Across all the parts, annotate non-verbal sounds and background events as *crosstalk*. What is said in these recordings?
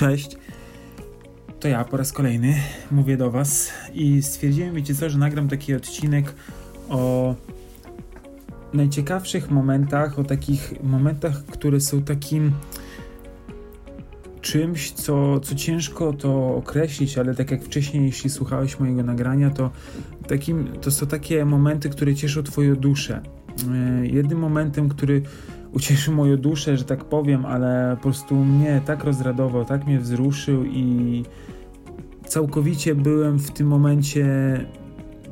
Cześć. To ja po raz kolejny mówię do Was i stwierdziłem, wiecie co, że nagram taki odcinek o najciekawszych momentach, o takich momentach, które są takim czymś, co, co ciężko to określić, ale tak jak wcześniej, jeśli słuchałeś mojego nagrania, to, takim, to są takie momenty, które cieszą Twoją duszę. E, jednym momentem, który ucieszył moją duszę, że tak powiem, ale po prostu mnie tak rozradował, tak mnie wzruszył i całkowicie byłem w tym momencie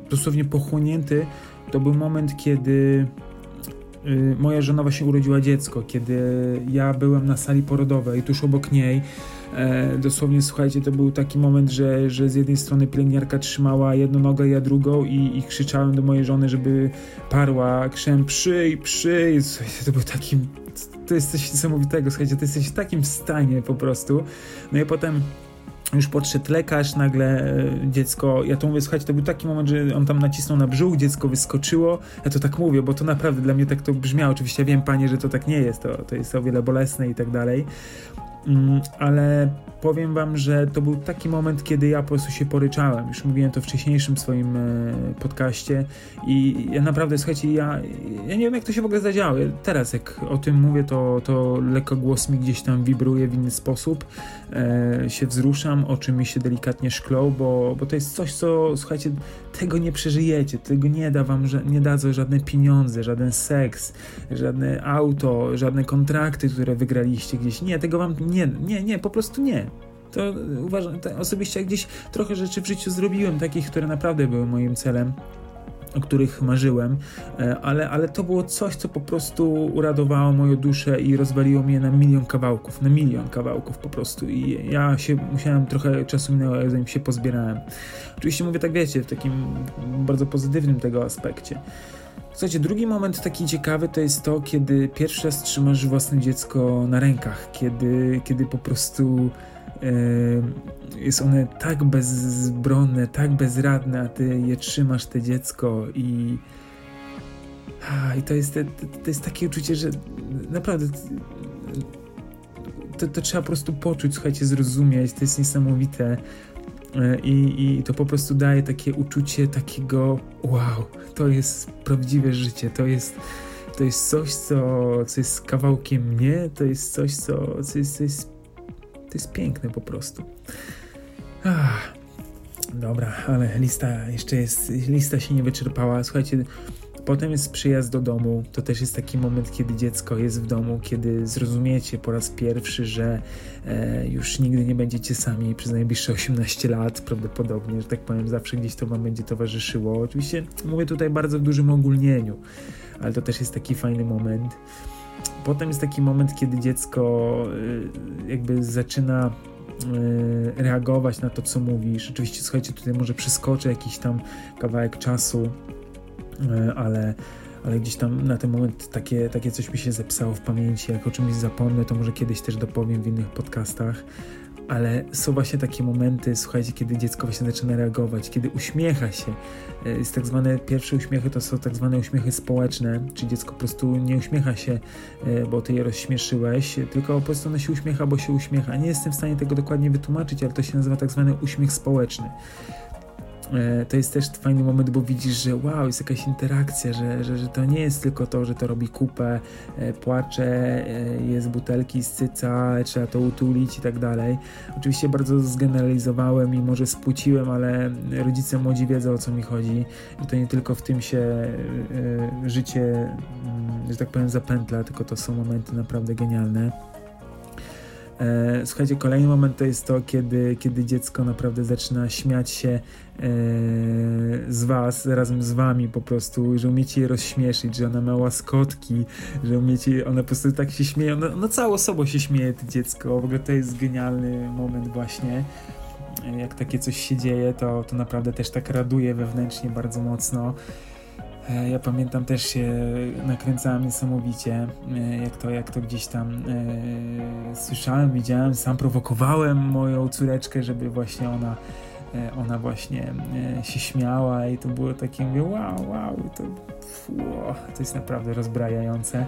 dosłownie pochłonięty. To był moment, kiedy moja żona właśnie urodziła dziecko, kiedy ja byłem na sali porodowej, tuż obok niej E, dosłownie, słuchajcie, to był taki moment, że, że z jednej strony pielęgniarka trzymała jedną nogę, ja drugą i, i krzyczałem do mojej żony, żeby parła, krzem przyj, przyj. Słuchajcie, to był taki, to jest coś niesamowitego, słuchajcie, to jesteś w takim stanie po prostu. No i potem już podszedł lekarz, nagle e, dziecko, ja to mówię, słuchajcie, to był taki moment, że on tam nacisnął na brzuch, dziecko wyskoczyło, ja to tak mówię, bo to naprawdę dla mnie tak to brzmiało, oczywiście wiem, panie, że to tak nie jest, to, to jest o wiele bolesne i tak dalej, Mm, ale powiem wam, że to był taki moment, kiedy ja po prostu się poryczałem. Już mówiłem to w wcześniejszym swoim e, podcaście i ja naprawdę, słuchajcie, ja, ja nie wiem jak to się w ogóle zadziało. Teraz jak o tym mówię, to, to lekko głos mi gdzieś tam wibruje w inny sposób, e, się wzruszam, oczy mi się delikatnie szklą, bo, bo to jest coś, co, słuchajcie, tego nie przeżyjecie, tego nie da wam, nie dadzą żadne pieniądze, żaden seks, żadne auto, żadne kontrakty, które wygraliście gdzieś. Nie, tego wam nie, nie, nie, po prostu nie. To uważam, to osobiście gdzieś trochę rzeczy w życiu zrobiłem, takich, które naprawdę były moim celem o których marzyłem, e, ale, ale to było coś, co po prostu uradowało moją duszę i rozwaliło mnie na milion kawałków, na milion kawałków po prostu i ja się musiałem trochę czasu minęło, zanim się pozbierałem. Oczywiście mówię tak, wiecie, w takim bardzo pozytywnym tego aspekcie. Słuchajcie, drugi moment taki ciekawy to jest to, kiedy pierwszy raz trzymasz własne dziecko na rękach, kiedy, kiedy po prostu jest one tak bezbronne, tak bezradne, a ty je trzymasz, te dziecko i i to jest, to jest takie uczucie, że naprawdę to, to trzeba po prostu poczuć, słuchajcie, zrozumieć, to jest niesamowite. E, I, I to po prostu daje takie uczucie takiego wow, to jest prawdziwe życie, to jest, to jest coś, co, co jest kawałkiem mnie, to jest coś, co, co, jest, co jest, to jest piękne po prostu. Ach, dobra, ale lista jeszcze jest, lista się nie wyczerpała. Słuchajcie, Potem jest przyjazd do domu. To też jest taki moment, kiedy dziecko jest w domu, kiedy zrozumiecie po raz pierwszy, że e, już nigdy nie będziecie sami przez najbliższe 18 lat, prawdopodobnie, że tak powiem, zawsze gdzieś to wam będzie towarzyszyło. Oczywiście mówię tutaj bardzo w dużym ogólnieniu, ale to też jest taki fajny moment. Potem jest taki moment, kiedy dziecko e, jakby zaczyna e, reagować na to, co mówisz. Oczywiście, słuchajcie, tutaj może przeskoczę jakiś tam kawałek czasu, E, ale, ale gdzieś tam na ten moment takie, takie coś mi się zepsało w pamięci. Jak o czymś zapomnę, to może kiedyś też dopowiem w innych podcastach. Ale są właśnie takie momenty, słuchajcie, kiedy dziecko właśnie zaczyna reagować, kiedy uśmiecha się. E, jest tak zwane, pierwsze uśmiechy to są tak zwane uśmiechy społeczne, czyli dziecko po prostu nie uśmiecha się, e, bo ty je rozśmieszyłeś, tylko po prostu ono się uśmiecha, bo się uśmiecha. Nie jestem w stanie tego dokładnie wytłumaczyć, ale to się nazywa tak zwany uśmiech społeczny. E, to jest też fajny moment, bo widzisz, że wow, jest jakaś interakcja, że, że, że to nie jest tylko to, że to robi kupę, e, płacze, e, jest butelki z cyca, trzeba to utulić i tak dalej. Oczywiście bardzo zgeneralizowałem i może spłuciłem, ale rodzice młodzi wiedzą o co mi chodzi, że to nie tylko w tym się życie, mm, że tak powiem, zapętla, tylko to są momenty naprawdę genialne. E, słuchajcie, kolejny moment to jest to, kiedy, kiedy dziecko naprawdę zaczyna śmiać się e, z was, razem z wami po prostu, że umiecie je rozśmieszyć, że ona ma łaskotki, że umiecie, one po prostu tak się śmieją, no, no całą osobą się śmieje to dziecko, w ogóle to jest genialny moment właśnie. Jak takie coś się dzieje, to, to naprawdę też tak raduje wewnętrznie bardzo mocno. E, ja pamiętam też się nakręcałem niesamowicie, e, jak to, jak to gdzieś tam e, słyszałem, widziałem, sam prowokowałem moją córeczkę, żeby właśnie ona, e, ona właśnie się śmiała i to było takie, mówię, wow, wow, to, to jest naprawdę rozbrajające.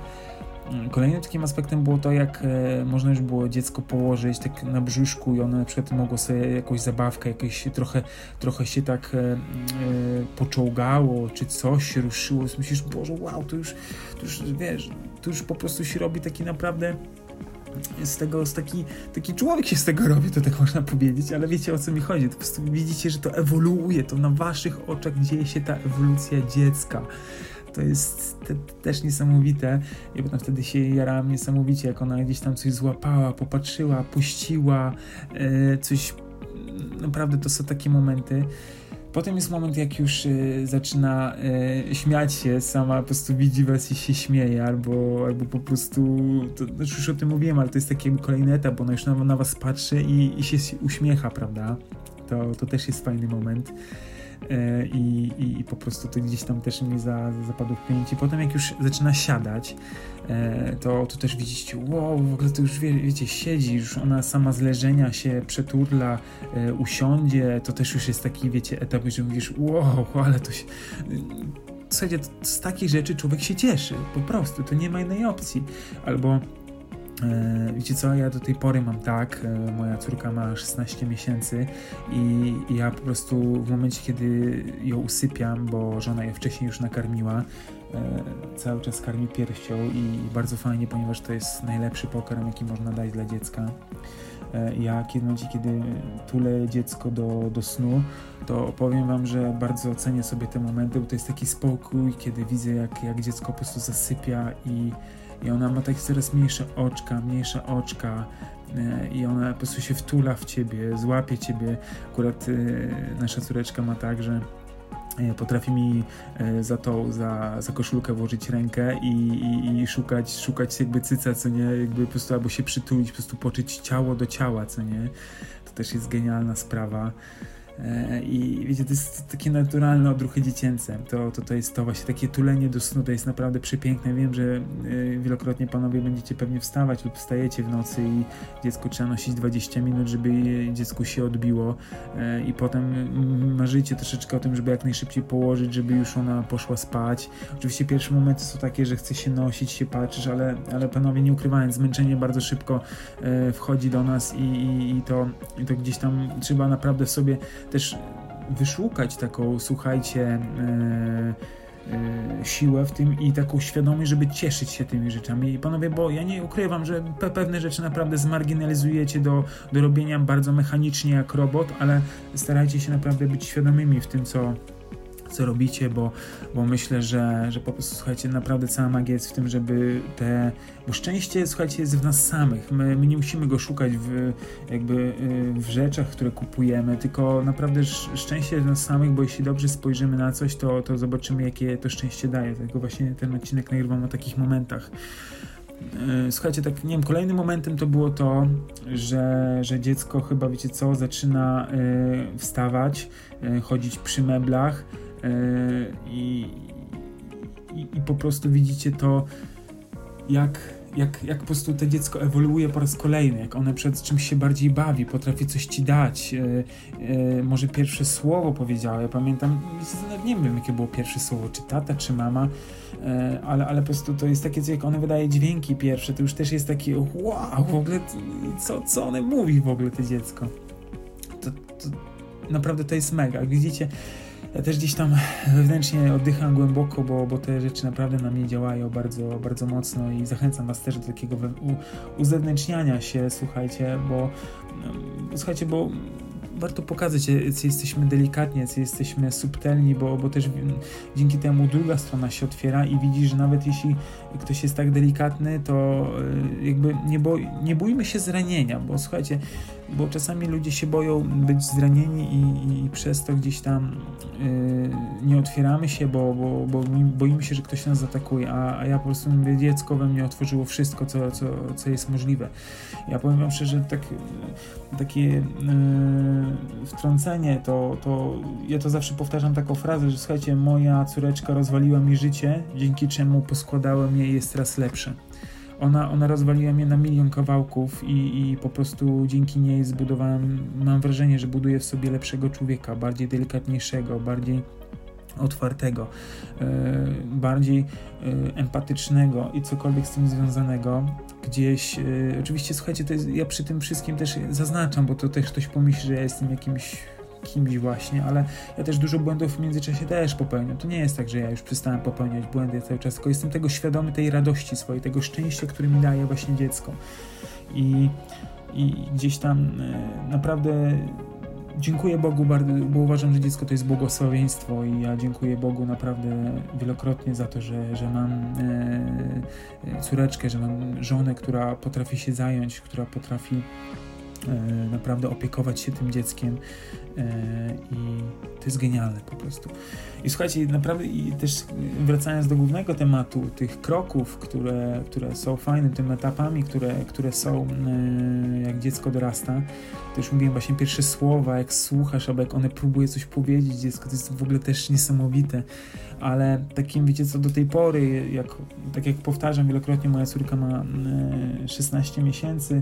Mm, kolejnym takim aspektem było to, jak e, można już było dziecko położyć tak na brzuszku i ono na przykład mogło sobie jakąś zabawkę, jakieś trochę, trochę się tak e, e, poczołgało, czy coś się ruszyło. Myślisz, Boże, wow, to już, to już wiesz, to już po prostu się robi taki naprawdę z tego, z taki, taki człowiek się z tego robi, to tak można powiedzieć, ale wiecie o co mi chodzi. To po prostu widzicie, że to ewoluuje, to na waszych oczach dzieje się ta ewolucja dziecka. To jest te, też niesamowite. I potem wtedy się jarałam niesamowicie, jak ona gdzieś tam coś złapała, popatrzyła, puściła, e, coś. Naprawdę to są takie momenty. Potem jest moment, jak już y, zaczyna y, śmiać się, sama po prostu widzi was i się śmieje, albo, albo po prostu, to, znaczy już o tym mówiłem, ale to jest taki kolejny etap, bo ona już na, na was patrzy i, i się uśmiecha, prawda? To, to też jest fajny moment. E, i, i, i, po prostu to gdzieś tam też mi za, zapadło w pamięci. Potem jak już zaczyna siadać, e, to, to też widzicie, wow, w ogóle to już wie, wiecie, siedzi, już ona sama z leżenia się przeturla, e, usiądzie, to też już jest taki, wiecie, etap, że mówisz, wow, ale to się... Słuchajcie, z takich rzeczy człowiek się cieszy, po prostu, to nie ma innej opcji. Albo wiecie co, ja do tej pory mam tak, e, moja córka ma 16 miesięcy i, ja po prostu w momencie, kiedy ją usypiam, bo żona je wcześniej już nakarmiła, e, cały czas karmi pierścią i bardzo fajnie, ponieważ to jest najlepszy pokarm, jaki można dać dla dziecka. Ja w momencie, kiedy tulę dziecko do, do snu, to powiem Wam, że bardzo cenię sobie te momenty, bo to jest taki spokój, kiedy widzę, jak, jak dziecko po prostu zasypia i i ona ma tak coraz mniejsze oczka, mniejsze oczka e, i ona po prostu się wtula w ciebie, złapie ciebie. Akurat e, nasza córeczka ma tak, że e, potrafi mi za tą, za, za koszulkę włożyć rękę i, i, i, szukać, szukać jakby cyca, co nie, jakby po prostu albo się przytulić, po prostu poczuć ciało do ciała, co nie. To też jest genialna sprawa. E, I wiecie, to jest takie naturalne odruchy dziecięce. To, to, to jest to właśnie takie tulenie do snu, to jest naprawdę przepiękne. Wiem, że e, wielokrotnie panowie będziecie pewnie wstawać lub wstajecie w nocy i dziecko trzeba nosić 20 minut, żeby dziecku się odbiło e, i potem marzycie troszeczkę o tym, żeby jak najszybciej położyć, żeby już ona poszła spać. Oczywiście pierwsze momenty są takie, że chce się nosić, się patrzysz, ale, ale panowie nie ukrywając, zmęczenie bardzo szybko wchodzi do nas i, i, i, to, i to gdzieś tam trzeba naprawdę sobie też wyszukać taką, słuchajcie, e, e, siłę w tym i taką świadomość, żeby cieszyć się tymi rzeczami. I panowie, bo ja nie ukrywam, że pe pewne rzeczy naprawdę zmarginalizujecie do, do robienia bardzo mechanicznie jak robot, ale starajcie się naprawdę być świadomymi w tym, co, co robicie, bo, bo myślę, że, że po prostu, słuchajcie, naprawdę cała magia jest w tym, żeby te... Bo szczęście, słuchajcie, jest w nas samych. My, my nie musimy go szukać w, jakby y, w rzeczach, które kupujemy, tylko naprawdę szczęście jest w nas samych, bo jeśli dobrze spojrzymy na coś, to, to zobaczymy, jakie to szczęście daje. Dlatego właśnie ten odcinek nagrywam o takich momentach. Y, słuchajcie, tak, nie wiem, kolejnym momentem to było to, że, że dziecko chyba, wiecie co, zaczyna y, wstawać, chodzić przy meblach, i, i, i po prostu widzicie to, jak, jak, jak po prostu to dziecko ewoluuje po raz kolejny, jak one przed czymś się bardziej bawi, potrafi coś ci dać. E, e, może pierwsze słowo powiedziała. Ja pamiętam, nie wiem jakie było pierwsze słowo, czy tata, czy mama, e, ale, ale po prostu to jest takie, jak one wydaje dźwięki pierwsze, to już też jest takie wow, w ogóle co, co one mówi w ogóle to dziecko. To, to naprawdę to jest mega. Jak widzicie, ja też gdzieś tam wewnętrznie oddycham głęboko, bo, bo te rzeczy naprawdę na mnie działają bardzo, bardzo mocno i zachęcam Was też do takiego uzewnętrzniania się, słuchajcie, bo słuchajcie, bo warto pokazać, jacy jesteśmy delikatni, jacy jesteśmy subtelni, bo, bo też dzięki temu druga strona się otwiera i widzisz, że nawet jeśli ktoś jest tak delikatny, to e, jakby nie, boi, nie bójmy się zranienia, bo słuchajcie, bo czasami ludzie się boją być zranieni i, i przez to gdzieś tam yy, nie otwieramy się, bo, bo, bo boimy się, że ktoś nas zaatakuje, a, a ja po prostu mówię, dziecko we mnie otworzyło wszystko, co, co, co jest możliwe. Ja powiem wam szczerze, tak, takie yy, wtrącenie, to, to ja to zawsze powtarzam taką frazę, że słuchajcie, moja córeczka rozwaliła mi życie, dzięki czemu poskładałem je jest teraz lepsze ona, ona rozwaliła mnie na milion kawałków i, i po prostu dzięki niej zbudowałem, mam wrażenie, że buduję w sobie lepszego człowieka, bardziej delikatniejszego, bardziej otwartego, bardziej empatycznego i cokolwiek z tym związanego. Gdzieś, oczywiście, słuchajcie, to jest, ja przy tym wszystkim też zaznaczam, bo to też ktoś pomyśli, że ja jestem jakimś kimś właśnie, ale ja też dużo błędów w międzyczasie też popełniam. To nie jest tak, że ja już przestałem popełniać błędy cały czas, tylko jestem tego świadomy, tej radości swojej, tego szczęścia, które mi daje właśnie dziecko. I, i gdzieś tam e, naprawdę dziękuję Bogu bardzo, bo uważam, że dziecko to jest błogosławieństwo i ja dziękuję Bogu naprawdę wielokrotnie za to, że, że mam e, e córeczkę, że mam żonę, która potrafi się zająć, która potrafi naprawdę opiekować się tym dzieckiem e, i to jest genialne po prostu. I słuchajcie, naprawdę i też wracając do głównego tematu, tych kroków, które, które są fajnym, tym etapami, które, które są e, jak dziecko dorasta, już mówiłem właśnie pierwsze słowa, jak słuchasz, albo jak one próbuje coś powiedzieć dziecko, to jest w ogóle też niesamowite, ale takim, wiecie co, do tej pory, jak, tak jak powtarzam wielokrotnie, moja córka ma 16 miesięcy,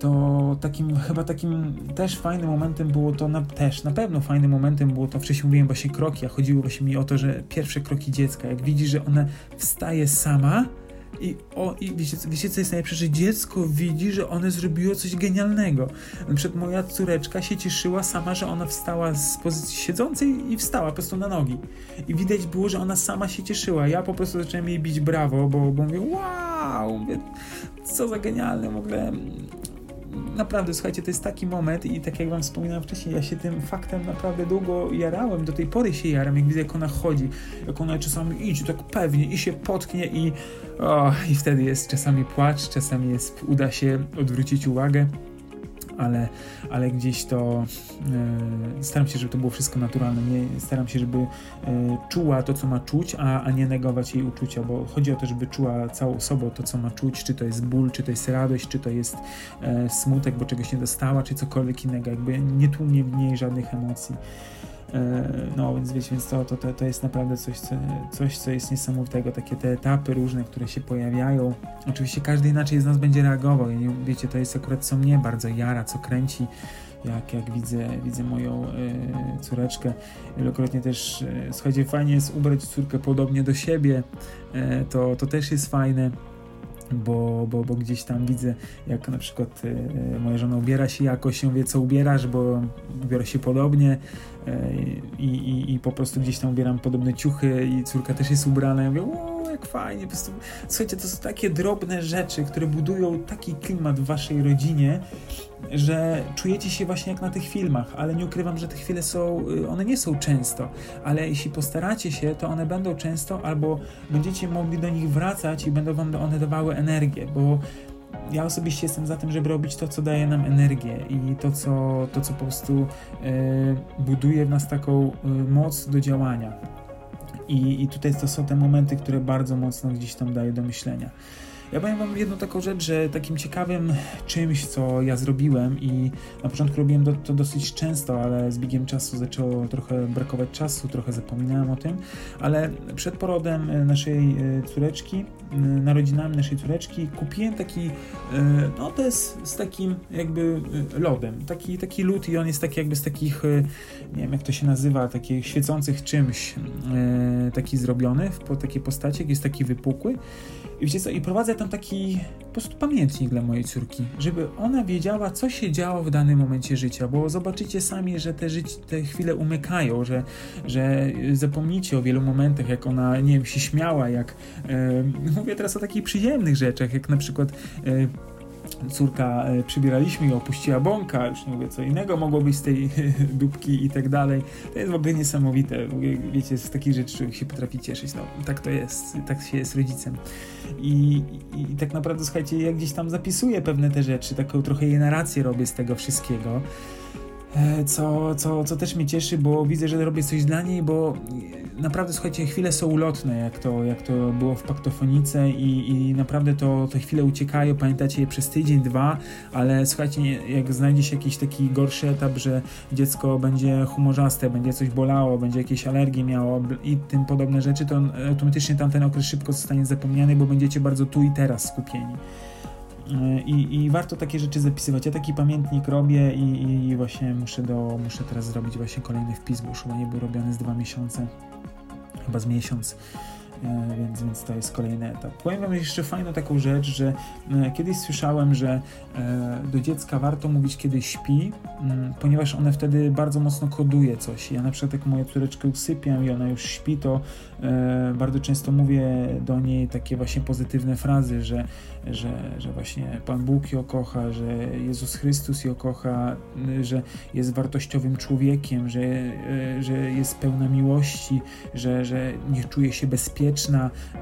to takim, chyba takim też fajnym momentem było to, na, też na pewno fajnym momentem było to, wcześniej mówiłem właśnie kroki, a chodziło właśnie mi o to, że pierwsze kroki dziecka, jak widzi, że ona wstaje sama i, o, i wiecie, wiecie, co jest najlepsze, że dziecko widzi, że one zrobiło coś genialnego. Na przykład moja córeczka się cieszyła sama, że ona wstała z pozycji siedzącej i wstała po prostu na nogi. I widać było, że ona sama się cieszyła. Ja po prostu zacząłem jej bić brawo, bo, bo mówię, wow, mówię, co za genialne w ogóle naprawdę, słuchajcie, to jest taki moment i tak jak wam wspominałem wcześniej, ja się tym faktem naprawdę długo jarałem, do tej pory się jaram, jak widzę, jak ona chodzi, jak ona czasami idzie tak pewnie i się potknie i, i wtedy jest czasami płacz, czasami jest, uda się odwrócić uwagę, ale, ale gdzieś to e, staram się, żeby to było wszystko naturalne. Nie, staram się, żeby e, czuła to, co ma czuć, a, a nie negować jej uczucia, bo chodzi o to, żeby czuła całą sobą to, co ma czuć, czy to jest ból, czy to jest radość, czy to jest e, smutek, bo czegoś nie dostała, czy cokolwiek innego. Jakby nie tłumie w niej żadnych emocji. E, no więc wiecie, więc to, to, to jest naprawdę coś co, coś, co jest niesamowitego. Takie te etapy różne, które się pojawiają. Oczywiście każdy inaczej z nas będzie reagował. Wiecie, to jest akurat co mnie bardzo jara, co kręci. Jak, jak widzę, widzę moją y, córeczkę, wielokrotnie też, y, fajnie jest ubrać córkę podobnie do siebie, y, to, to też jest fajne bo, bo, bo gdzieś tam widzę, jak na przykład y, moja żona ubiera się jakoś, ja wie co ubierasz, bo ubiera się podobnie y, i, i, po prostu gdzieś tam ubieram podobne ciuchy i córka też jest ubrana. Ja mówię, o, jak fajnie. Po prostu, słuchajcie, to są takie drobne rzeczy, które budują taki klimat w waszej rodzinie, że czujecie się właśnie jak na tych filmach, ale nie ukrywam, że te chwile są, y, one nie są często, ale jeśli postaracie się, to one będą często albo będziecie mogli do nich wracać i będą wam one dawały energię, bo ja osobiście jestem za tym, żeby robić to, co daje nam energię i to, co, to, co po prostu y, buduje w nas taką y, moc do działania. I, I tutaj to są te momenty, które bardzo mocno gdzieś tam daje do myślenia. Ja powiem wam jedną taką rzecz, że takim ciekawym czymś, co ja zrobiłem i na początku robiłem to, to dosyć często, ale z biegiem czasu zaczęło trochę brakować czasu, trochę zapominałem o tym, ale przed porodem e, naszej e, córeczki, e, narodzinami naszej córeczki kupiłem taki, no to jest z takim jakby lodem, taki, taki lód i on jest taki jakby z takich, nie wiem jak to się nazywa, takich świecących czymś, taki zrobiony w takiej postaci, jest taki wypukły. I wiecie co, i prowadzę tam taki po prostu pamiętnik dla mojej córki, żeby ona wiedziała, co się działo w danym momencie życia, bo zobaczycie sami, że te, życie, te chwile umykają, że, że zapomnicie o wielu momentach, jak ona, nie wiem, się śmiała, jak e, mówię teraz o takich przyjemnych rzeczach, jak na przykład e, córka e, przybieraliśmy i opuściła bąka, już nie mówię co innego mogło być z tej *laughs* dupki i tak dalej. To jest w ogóle niesamowite. Wiecie, z takich rzeczy się potrafi cieszyć. No, tak to jest, tak się jest rodzicem. I, i, I tak naprawdę, słuchajcie, ja gdzieś tam zapisuję pewne te rzeczy, taką trochę jej narrację robię z tego wszystkiego. E, co, co, co też mnie cieszy, bo widzę, że robię coś dla niej, bo naprawdę, słuchajcie, chwile są ulotne, jak to, jak to było w paktofonice i, i naprawdę to te chwile uciekają, pamiętacie je przez tydzień, dwa, ale słuchajcie, jak znajdzie się jakiś taki gorszy etap, że dziecko będzie humorzaste, będzie coś bolało, będzie jakieś alergie miało i tym podobne rzeczy, to automatycznie tamten okres szybko zostanie zapomniany, bo będziecie bardzo tu i teraz skupieni. I, I, warto takie rzeczy zapisywać. Ja taki pamiętnik robię i, i, właśnie muszę, do, muszę teraz zrobić właśnie kolejny wpis, bo już chyba nie był robiony z dwa miesiące, chyba z miesiąc. E, więc, więc to jest kolejny etap. Powiem Wam jeszcze fajną taką rzecz, że e, kiedyś słyszałem, że e, do dziecka warto mówić, kiedy śpi, mm, ponieważ one wtedy bardzo mocno koduje coś. Ja na przykład jak moją córeczkę usypiam i ona już śpi, to bardzo często mówię do niej takie właśnie pozytywne frazy, że, że, że właśnie Pan Bóg ją kocha, że Jezus Chrystus ją kocha, że jest wartościowym człowiekiem, że, że jest pełna miłości, że, że nie czuje się bezpiecznie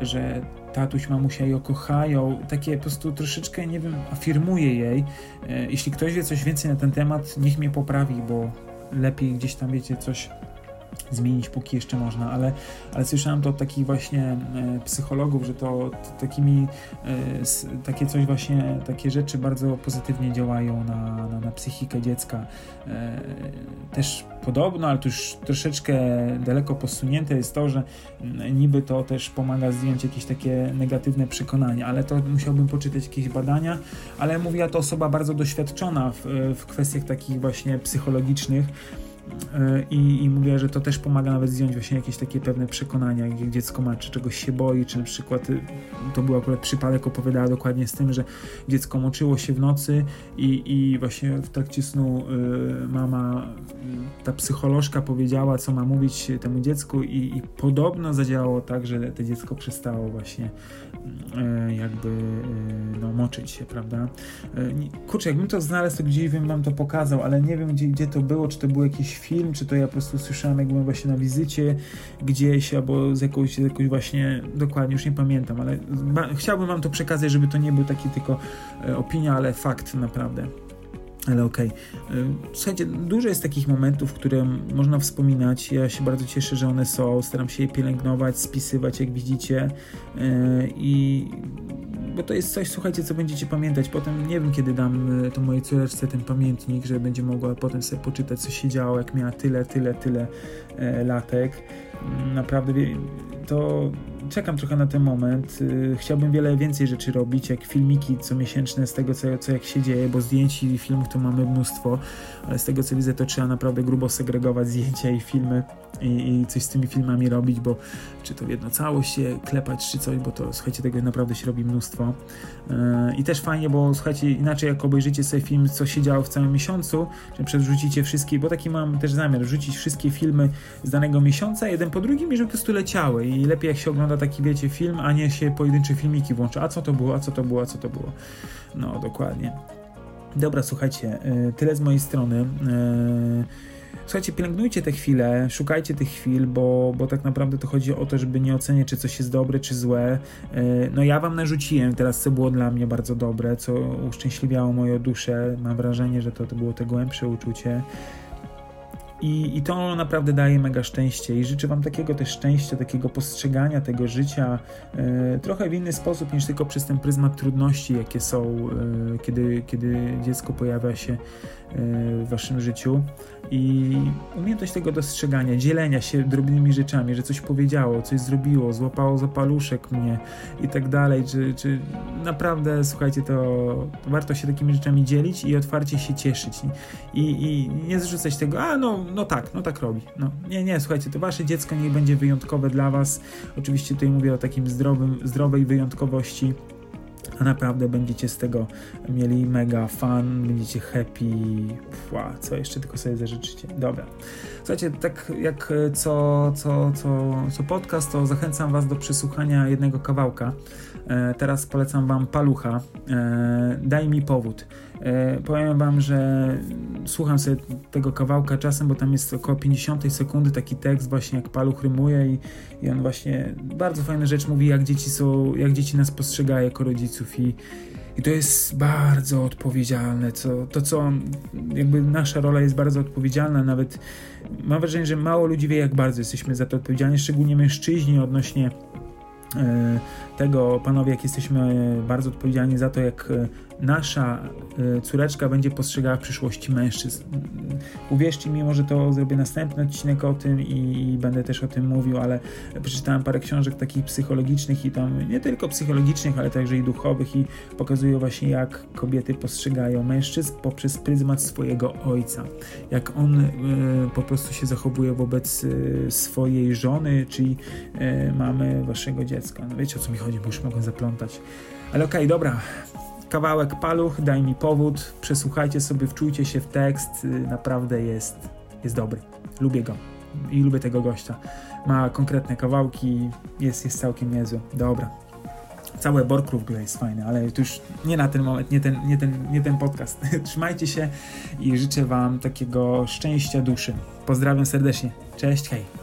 że tatuś, mamusia ją kochają, takie po prostu troszeczkę, nie wiem, afirmuje jej. E, jeśli ktoś wie coś więcej na ten temat, niech mnie poprawi, bo lepiej gdzieś tam, wiecie, coś zmienić, póki jeszcze można, ale, ale słyszałem to od takich właśnie e, psychologów, że to, to takimi e, takie coś właśnie, takie rzeczy bardzo pozytywnie działają na, na, na psychikę dziecka. E, też podobno, ale to już troszeczkę daleko posunięte jest to, że niby to też pomaga zdjąć jakieś takie negatywne przekonania, ale to musiałbym poczytać jakieś badania, ale mówiła to osoba bardzo doświadczona w, w kwestiach takich właśnie psychologicznych, I, I mówię, że to też pomaga nawet zdjąć właśnie jakieś takie pewne przekonania, jak dziecko ma, czy czegoś się boi, czy na przykład y, to był akurat przypadek, opowiadała dokładnie z tym, że dziecko moczyło się w nocy i, i właśnie w trakcie snu y, mama, y, ta psycholożka powiedziała, co ma mówić temu dziecku i, i podobno zadziałało tak, że to dziecko przestało właśnie y, jakby no, moczyć się, prawda? Kurczę, jakbym to znalazł, to gdzieś bym wam to pokazał, ale nie wiem, gdzie, gdzie to było, czy to był jakiś film, czy to ja po prostu słyszałem, jak byłem właśnie na wizycie gdzieś, albo z jakąś, jakąś właśnie, dokładnie, już nie pamiętam, ale chciałbym wam to przekazać, żeby to nie był taki tylko e, opinia, ale fakt naprawdę. Ale okej. Okay. Słuchajcie, dużo jest takich momentów, które można wspominać. Ja się bardzo cieszę, że one są. Staram się je pielęgnować, spisywać, jak widzicie. E, I bo to jest coś, słuchajcie, co będziecie pamiętać. Potem nie wiem, kiedy dam e, to mojej córeczce ten pamiętnik, że będzie mogła potem sobie poczytać, co się działo, jak miała tyle, tyle, tyle e, latek. Mm, naprawdę to czekam trochę na ten moment. Y, chciałbym wiele więcej rzeczy robić, jak filmiki comiesięczne z tego, co, co jak się dzieje, bo zdjęć i filmów to mamy mnóstwo, ale z tego co widzę, to trzeba naprawdę grubo segregować zdjęcia i filmy i, i coś z tymi filmami robić, bo czy to w jedno całość się klepać, czy coś, bo to słuchajcie, tego naprawdę się robi mnóstwo. Y, I też fajnie, bo słuchajcie, inaczej jak obejrzycie sobie film, co się działo w całym miesiącu, czy przerzucicie wszystkie, bo taki mam też zamiar, rzucić wszystkie filmy z danego miesiąca, jeden po drugim i żeby po prostu leciały i lepiej jak się ogląda taki, wiecie, film, a nie się pojedyncze filmiki włącza. A co to było, a co to było, a co to było. No, dokładnie. Dobra, słuchajcie, y, tyle z mojej strony. Y, słuchajcie, pielęgnujcie te chwile, szukajcie tych chwil, bo, bo tak naprawdę to chodzi o to, żeby nie oceniać, czy coś jest dobre, czy złe. Y, no ja wam narzuciłem teraz, co było dla mnie bardzo dobre, co uszczęśliwiało moją duszę. Mam wrażenie, że to, to było te głębsze uczucie. I, I to naprawdę daje mega szczęście i życzę Wam takiego też szczęścia, takiego postrzegania tego życia e, trochę w inny sposób niż tylko przez ten pryzmat trudności, jakie są, e, kiedy, kiedy dziecko pojawia się w waszym życiu i umiejętność tego dostrzegania, dzielenia się drobnymi rzeczami, że coś powiedziało, coś zrobiło, złapało za paluszek mnie i tak dalej, czy, czy naprawdę, słuchajcie, to, to warto się takimi rzeczami dzielić i otwarcie się cieszyć i, i nie zrzucać tego, a no, no tak, no tak robi. No, nie, nie, słuchajcie, to wasze dziecko niech będzie wyjątkowe dla was. Oczywiście tutaj mówię o takim zdrowym, zdrowej wyjątkowości a naprawdę będziecie z tego mieli mega fan, będziecie happy, Pła, co jeszcze tylko sobie zażyczycie. Dobra. Słuchajcie, tak jak co, co, co, co podcast, to zachęcam Was do przesłuchania jednego kawałka. E, teraz polecam Wam Palucha. E, daj mi powód. E, powiem Wam, że słucham sobie tego kawałka czasem, bo tam jest około 50 sekundy taki tekst właśnie jak Paluch rymuje i, i on właśnie bardzo fajne rzecz mówi, jak dzieci są, jak dzieci nas postrzegają jako rodziców i, i to jest bardzo odpowiedzialne, co, to co jakby nasza rola jest bardzo odpowiedzialna, nawet mam wrażenie, że mało ludzi wie jak bardzo jesteśmy za to odpowiedzialni, szczególnie mężczyźni odnośnie e, tego, panowie, jak jesteśmy bardzo odpowiedzialni za to, jak nasza y, córeczka będzie postrzegała w przyszłości mężczyzn. Uwierzcie mi, może to zrobię następny odcinek o tym i będę też o tym mówił, ale przeczytałem parę książek takich psychologicznych i tam nie tylko psychologicznych, ale także i duchowych i pokazują właśnie jak kobiety postrzegają mężczyzn poprzez pryzmat swojego ojca. Jak on y, po prostu się zachowuje wobec y, swojej żony, czyli y, mamy waszego dziecka. No wiecie o co mi chodzi, bo już mogę zaplątać. Ale okej, okay, dobra. Kawałek paluch, daj mi powód, przesłuchajcie sobie, wczujcie się w tekst, naprawdę jest, jest dobry. Lubię go i lubię tego gościa. Ma konkretne kawałki, jest, jest całkiem niezły. Dobra. Całe Borkrów ogóle jest fajne, ale to już nie na ten moment, nie ten, nie ten, nie ten podcast. *laughs* Trzymajcie się i życzę Wam takiego szczęścia duszy. Pozdrawiam serdecznie. Cześć, hej.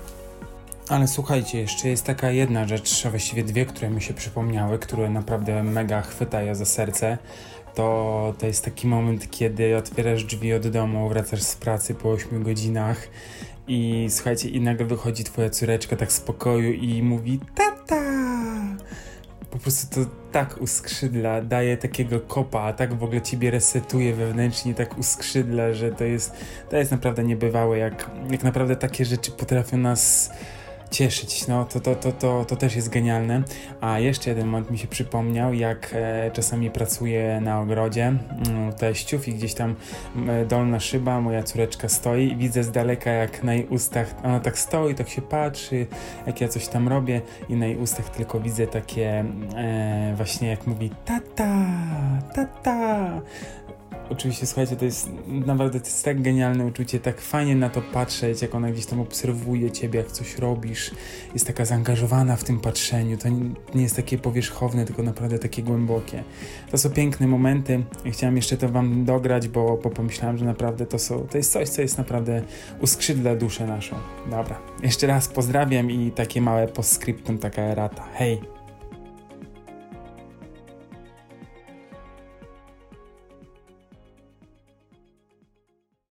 Ale słuchajcie, jeszcze jest taka jedna rzecz, a właściwie dwie, które mi się przypomniały, które naprawdę mega chwytają za serce. To, to jest taki moment, kiedy otwierasz drzwi od domu, wracasz z pracy po 8 godzinach i słuchajcie, i nagle wychodzi twoja córeczka tak z pokoju i mówi tata! Po prostu to tak uskrzydla, daje takiego kopa, tak w ogóle ciebie resetuje wewnętrznie, tak uskrzydla, że to jest, to jest naprawdę niebywałe, jak, jak naprawdę takie rzeczy potrafią nas cieszyć. No, to, to, to, to, to też jest genialne. A jeszcze jeden moment mi się przypomniał, jak e, czasami pracuję na ogrodzie mm, teściów i gdzieś tam e, dolna szyba, moja córeczka stoi i widzę z daleka, jak na jej ustach, ona tak stoi, tak się patrzy, jak ja coś tam robię i na jej ustach tylko widzę takie e, właśnie jak mówi tata, tata oczywiście, słuchajcie, to jest naprawdę to jest tak genialne uczucie, tak fajnie na to patrzeć, jak ona gdzieś tam obserwuje ciebie, jak coś robisz, jest taka zaangażowana w tym patrzeniu, to nie jest takie powierzchowne, tylko naprawdę takie głębokie. To są piękne momenty, chciałem jeszcze to wam dograć, bo, bo pomyślałem, że naprawdę to, są, to jest coś, co jest naprawdę uskrzydla duszę naszą. Dobra, jeszcze raz pozdrawiam i takie małe postscriptum, taka erata. Hej!